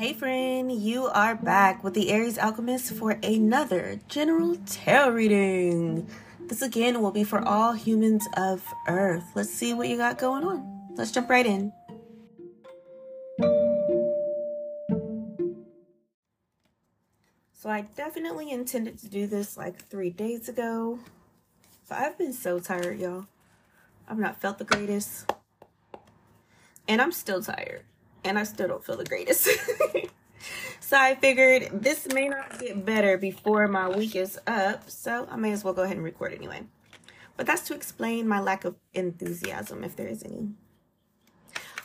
Hey friend, you are back with the Aries Alchemist for another general tarot reading. This again will be for all humans of Earth. Let's see what you got going on. Let's jump right in. So I definitely intended to do this like three days ago. But I've been so tired, y'all. I've not felt the greatest. And I'm still tired and I still don't feel the greatest. so I figured this may not get better before my week is up, so I may as well go ahead and record anyway. But that's to explain my lack of enthusiasm, if there is any.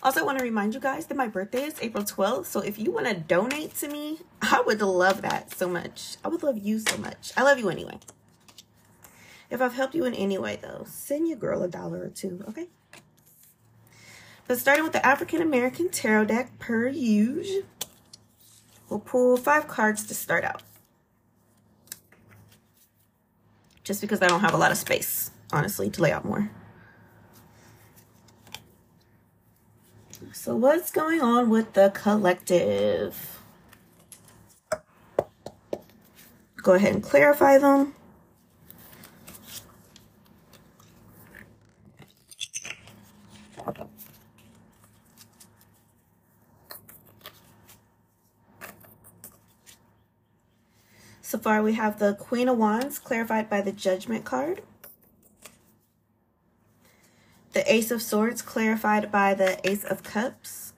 Also, I want to remind you guys that my birthday is April 12th, so if you want to donate to me, I would love that so much. I would love you so much. I love you anyway. If I've helped you in any way, though, send your girl a dollar or two, okay? But starting with the African American Tarot deck per usual, we'll pull five cards to start out. Just because I don't have a lot of space, honestly, to lay out more. So what's going on with the collective? Go ahead and clarify them. Far, we have the Queen of Wands clarified by the Judgment card. The Ace of Swords clarified by the Ace of Cups.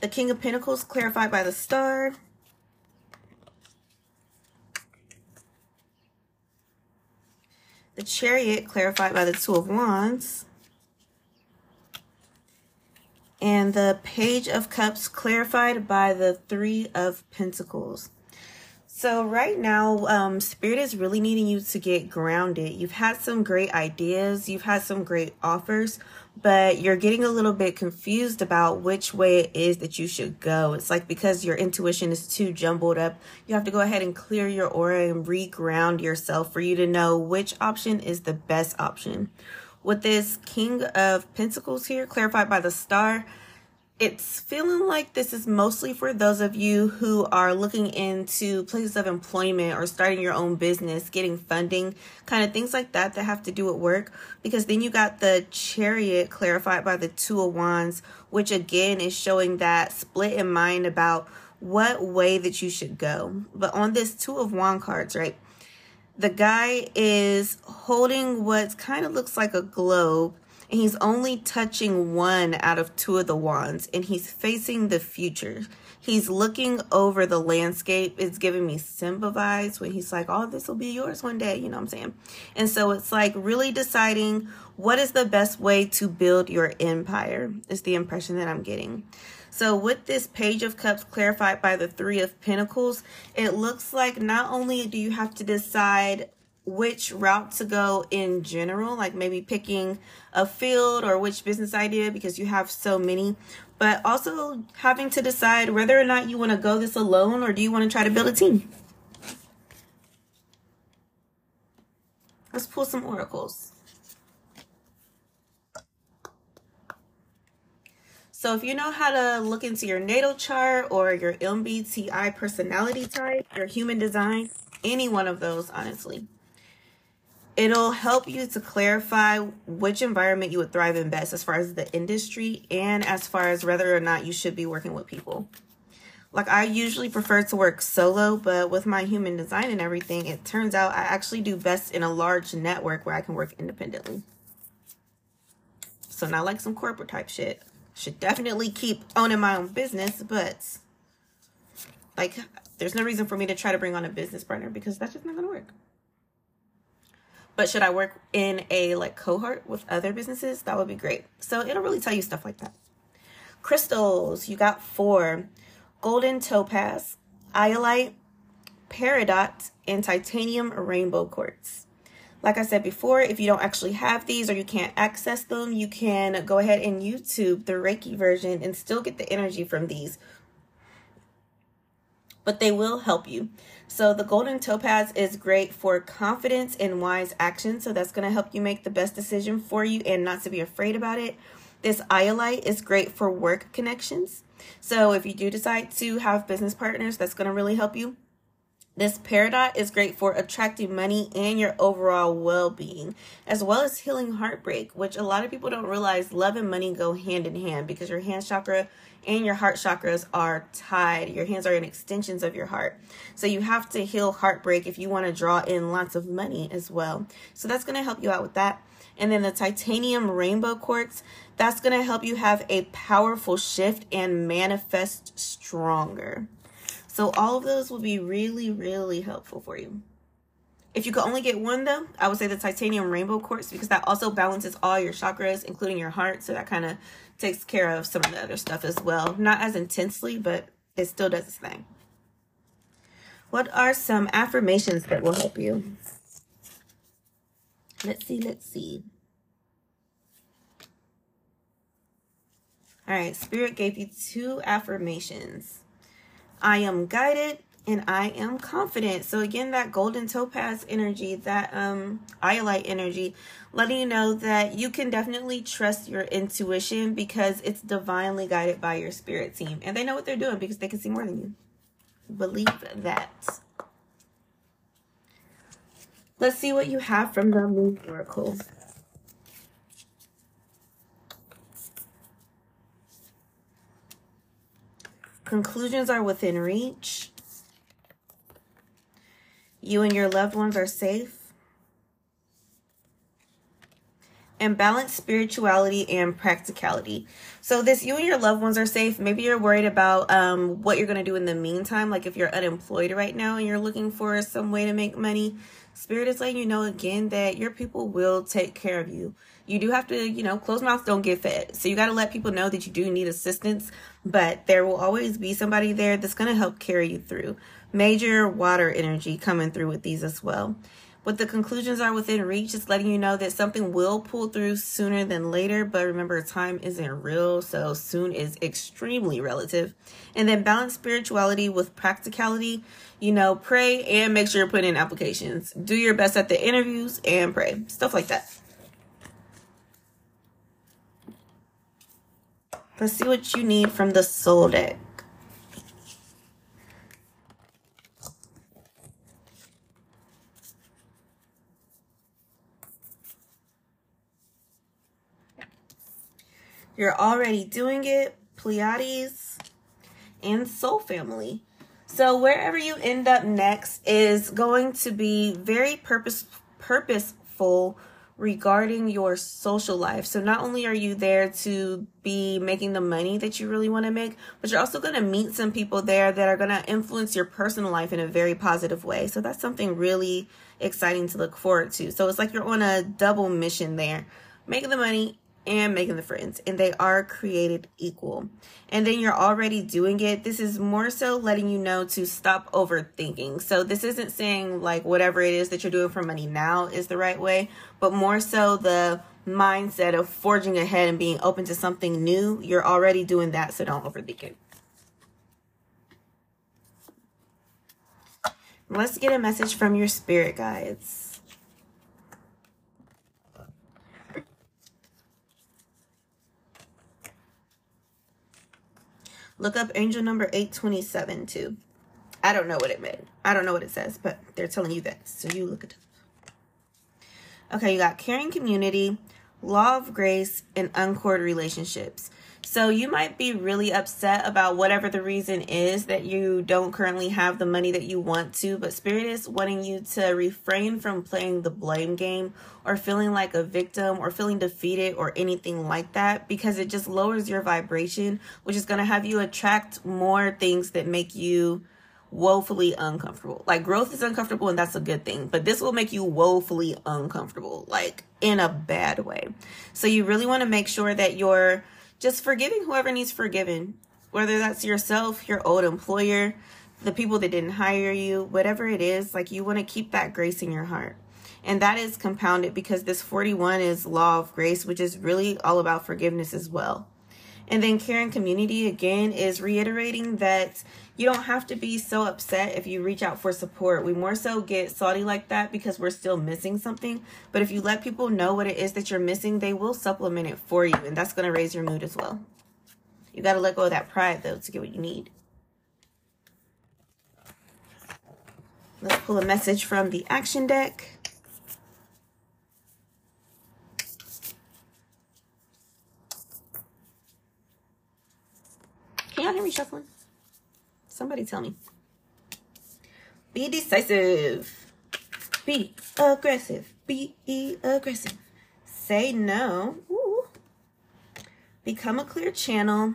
The King of Pentacles clarified by the Star. The Chariot clarified by the Two of Wands and the Page of Cups clarified by the Three of Pentacles. So right now, um, Spirit is really needing you to get grounded. You've had some great ideas. You've had some great offers, but you're getting a little bit confused about which way it is that you should go. It's like because your intuition is too jumbled up, you have to go ahead and clear your aura and reground yourself for you to know which option is the best option with this King of Pentacles here, clarified by the star, it's feeling like this is mostly for those of you who are looking into places of employment or starting your own business, getting funding, kind of things like that that have to do with work. Because then you got the chariot clarified by the two of wands, which again is showing that split in mind about what way that you should go. But on this two of wand cards, right? The guy is holding what kind of looks like a globe and he's only touching one out of two of the wands and he's facing the future. He's looking over the landscape. It's giving me Simba vibes when he's like, oh, this will be yours one day. You know what I'm saying? And so it's like really deciding what is the best way to build your empire is the impression that I'm getting. So with this Page of Cups clarified by the Three of Pentacles, it looks like not only do you have to decide which route to go in general, like maybe picking a field or which business idea because you have so many, but also having to decide whether or not you want to go this alone or do you want to try to build a team. Let's pull some oracles. So if you know how to look into your natal chart or your MBTI personality type, your human design, any one of those, honestly, it'll help you to clarify which environment you would thrive in best as far as the industry and as far as whether or not you should be working with people. Like I usually prefer to work solo, but with my human design and everything, it turns out I actually do best in a large network where I can work independently. So not like some corporate type shit should definitely keep owning my own business, but like there's no reason for me to try to bring on a business partner because that's just not gonna work. But should I work in a like cohort with other businesses? That would be great. So it'll really tell you stuff like that. Crystals, you got four. Golden topaz, iolite, peridot, and titanium rainbow quartz. Like I said before, if you don't actually have these or you can't access them, you can go ahead and YouTube the Reiki version and still get the energy from these. But they will help you. So the golden topaz is great for confidence and wise action. So that's going to help you make the best decision for you and not to be afraid about it. This iolite is great for work connections. So if you do decide to have business partners, that's going to really help you. This peridot is great for attracting money and your overall well being, as well as healing heartbreak, which a lot of people don't realize love and money go hand in hand because your hand chakra and your heart chakras are tied. Your hands are in extensions of your heart. So you have to heal heartbreak if you want to draw in lots of money as well. So that's going to help you out with that. And then the titanium rainbow quartz, that's going to help you have a powerful shift and manifest stronger. So all of those will be really, really helpful for you. If you could only get one though, I would say the titanium rainbow quartz because that also balances all your chakras, including your heart. So that kind of takes care of some of the other stuff as well. Not as intensely, but it still does its thing. What are some affirmations that will help you? Let's see, let's see. All right, Spirit gave you two affirmations. I am guided and I am confident. So again, that golden topaz energy, that um iolite energy, letting you know that you can definitely trust your intuition because it's divinely guided by your spirit team. And they know what they're doing because they can see more than you. Believe that. Let's see what you have from the moon oracle. Conclusions are within reach. You and your loved ones are safe. And balance spirituality and practicality. So this you and your loved ones are safe. Maybe you're worried about um, what you're going to do in the meantime. Like if you're unemployed right now and you're looking for some way to make money, Spirit is letting you know again that your people will take care of you. You do have to, you know, closed mouths don't get fed. So you got to let people know that you do need assistance, but there will always be somebody there that's going to help carry you through. Major water energy coming through with these as well. What the conclusions are within reach is letting you know that something will pull through sooner than later, but remember, time isn't real, so soon is extremely relative. And then balance spirituality with practicality. You know, pray and make sure you're putting in applications. Do your best at the interviews and pray. Stuff like that. Let's see what you need from the soul deck. You're already doing it, Pleiades and Soul Family. So wherever you end up next is going to be very purpose purposeful regarding your social life. So not only are you there to be making the money that you really want to make, but you're also going to meet some people there that are going to influence your personal life in a very positive way. So that's something really exciting to look forward to. So it's like you're on a double mission there. Make the money and making the friends and they are created equal. And then you're already doing it. This is more so letting you know to stop overthinking. So this isn't saying like whatever it is that you're doing for money now is the right way but more so the mindset of forging ahead and being open to something new. You're already doing that so don't overthink it. Let's get a message from your spirit guides Look up angel number 827 too. I don't know what it meant. I don't know what it says, but they're telling you that. So you look it up. Okay, you got caring community, law of grace, and uncored relationships. So you might be really upset about whatever the reason is that you don't currently have the money that you want to, but Spirit is wanting you to refrain from playing the blame game or feeling like a victim or feeling defeated or anything like that because it just lowers your vibration, which is going to have you attract more things that make you woefully uncomfortable. Like growth is uncomfortable and that's a good thing, but this will make you woefully uncomfortable, like in a bad way. So you really want to make sure that you're just forgiving whoever needs forgiven, whether that's yourself, your old employer, the people that didn't hire you, whatever it is, like you want to keep that grace in your heart. And that is compounded because this 41 is law of grace, which is really all about forgiveness as well. And then Caring Community again is reiterating that you don't have to be so upset if you reach out for support. We more so get salty like that because we're still missing something. But if you let people know what it is that you're missing, they will supplement it for you. And that's going to raise your mood as well. You got to let go of that pride, though, to get what you need. Let's pull a message from the action deck. Y'all hear me shuffling? Somebody tell me. Be decisive. Be aggressive. Be aggressive. Say no. Ooh. Become a clear channel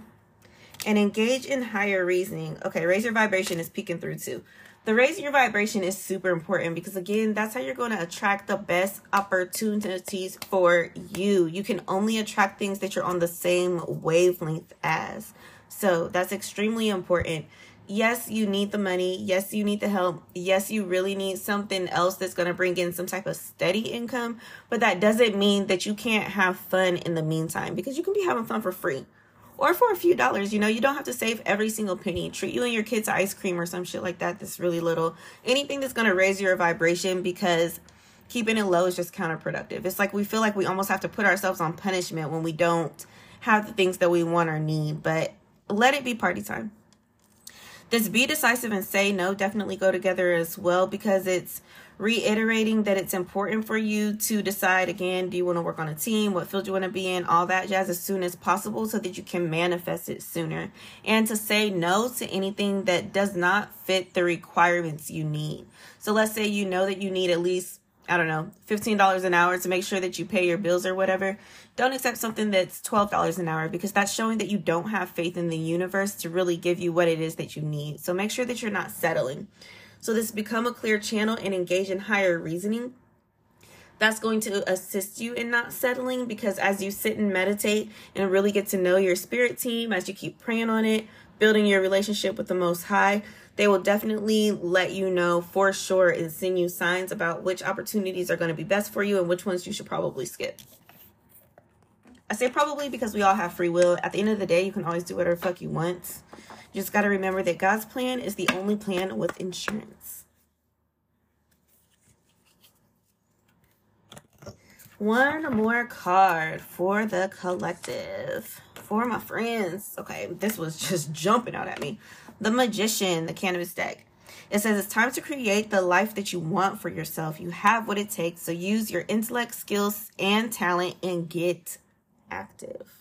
and engage in higher reasoning. Okay, raise your vibration is peeking through too. The raising your vibration is super important because again, that's how you're going to attract the best opportunities for you. You can only attract things that you're on the same wavelength as. So that's extremely important. Yes, you need the money. Yes, you need the help. Yes, you really need something else that's going to bring in some type of steady income. But that doesn't mean that you can't have fun in the meantime because you can be having fun for free or for a few dollars. You know, you don't have to save every single penny. Treat you and your kids ice cream or some shit like that that's really little. Anything that's going to raise your vibration because keeping it low is just counterproductive. It's like we feel like we almost have to put ourselves on punishment when we don't have the things that we want or need. But let it be party time. This be decisive and say no. Definitely go together as well because it's reiterating that it's important for you to decide again do you want to work on a team? What field you want to be in? All that jazz as soon as possible so that you can manifest it sooner. And to say no to anything that does not fit the requirements you need. So let's say you know that you need at least I don't know, $15 an hour to make sure that you pay your bills or whatever, don't accept something that's $12 an hour because that's showing that you don't have faith in the universe to really give you what it is that you need. So make sure that you're not settling. So this become a clear channel and engage in higher reasoning. That's going to assist you in not settling because as you sit and meditate and really get to know your spirit team, as you keep praying on it, building your relationship with the Most High, they will definitely let you know for sure and send you signs about which opportunities are going to be best for you and which ones you should probably skip. I say probably because we all have free will. At the end of the day, you can always do whatever fuck you want. You just got to remember that God's plan is the only plan with insurance. One more card for the collective. For my friends. Okay, this was just jumping out at me. The Magician, the Cannabis deck. It says it's time to create the life that you want for yourself. You have what it takes, so use your intellect, skills, and talent and get active.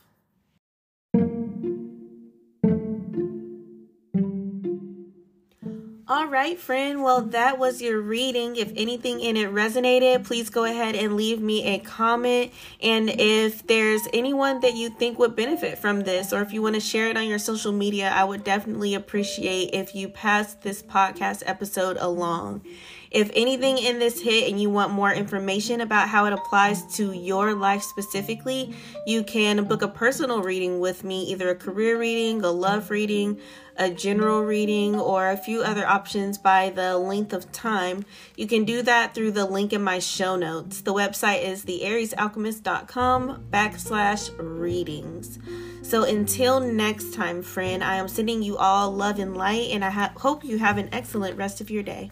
All right, friend. Well, that was your reading. If anything in it resonated, please go ahead and leave me a comment. And if there's anyone that you think would benefit from this, or if you want to share it on your social media, I would definitely appreciate if you pass this podcast episode along. If anything in this hit and you want more information about how it applies to your life specifically, you can book a personal reading with me, either a career reading, a love reading, a general reading, or a few other options by the length of time. You can do that through the link in my show notes. The website is theariesalchemist.com backslash readings. So until next time, friend, I am sending you all love and light, and I ha- hope you have an excellent rest of your day.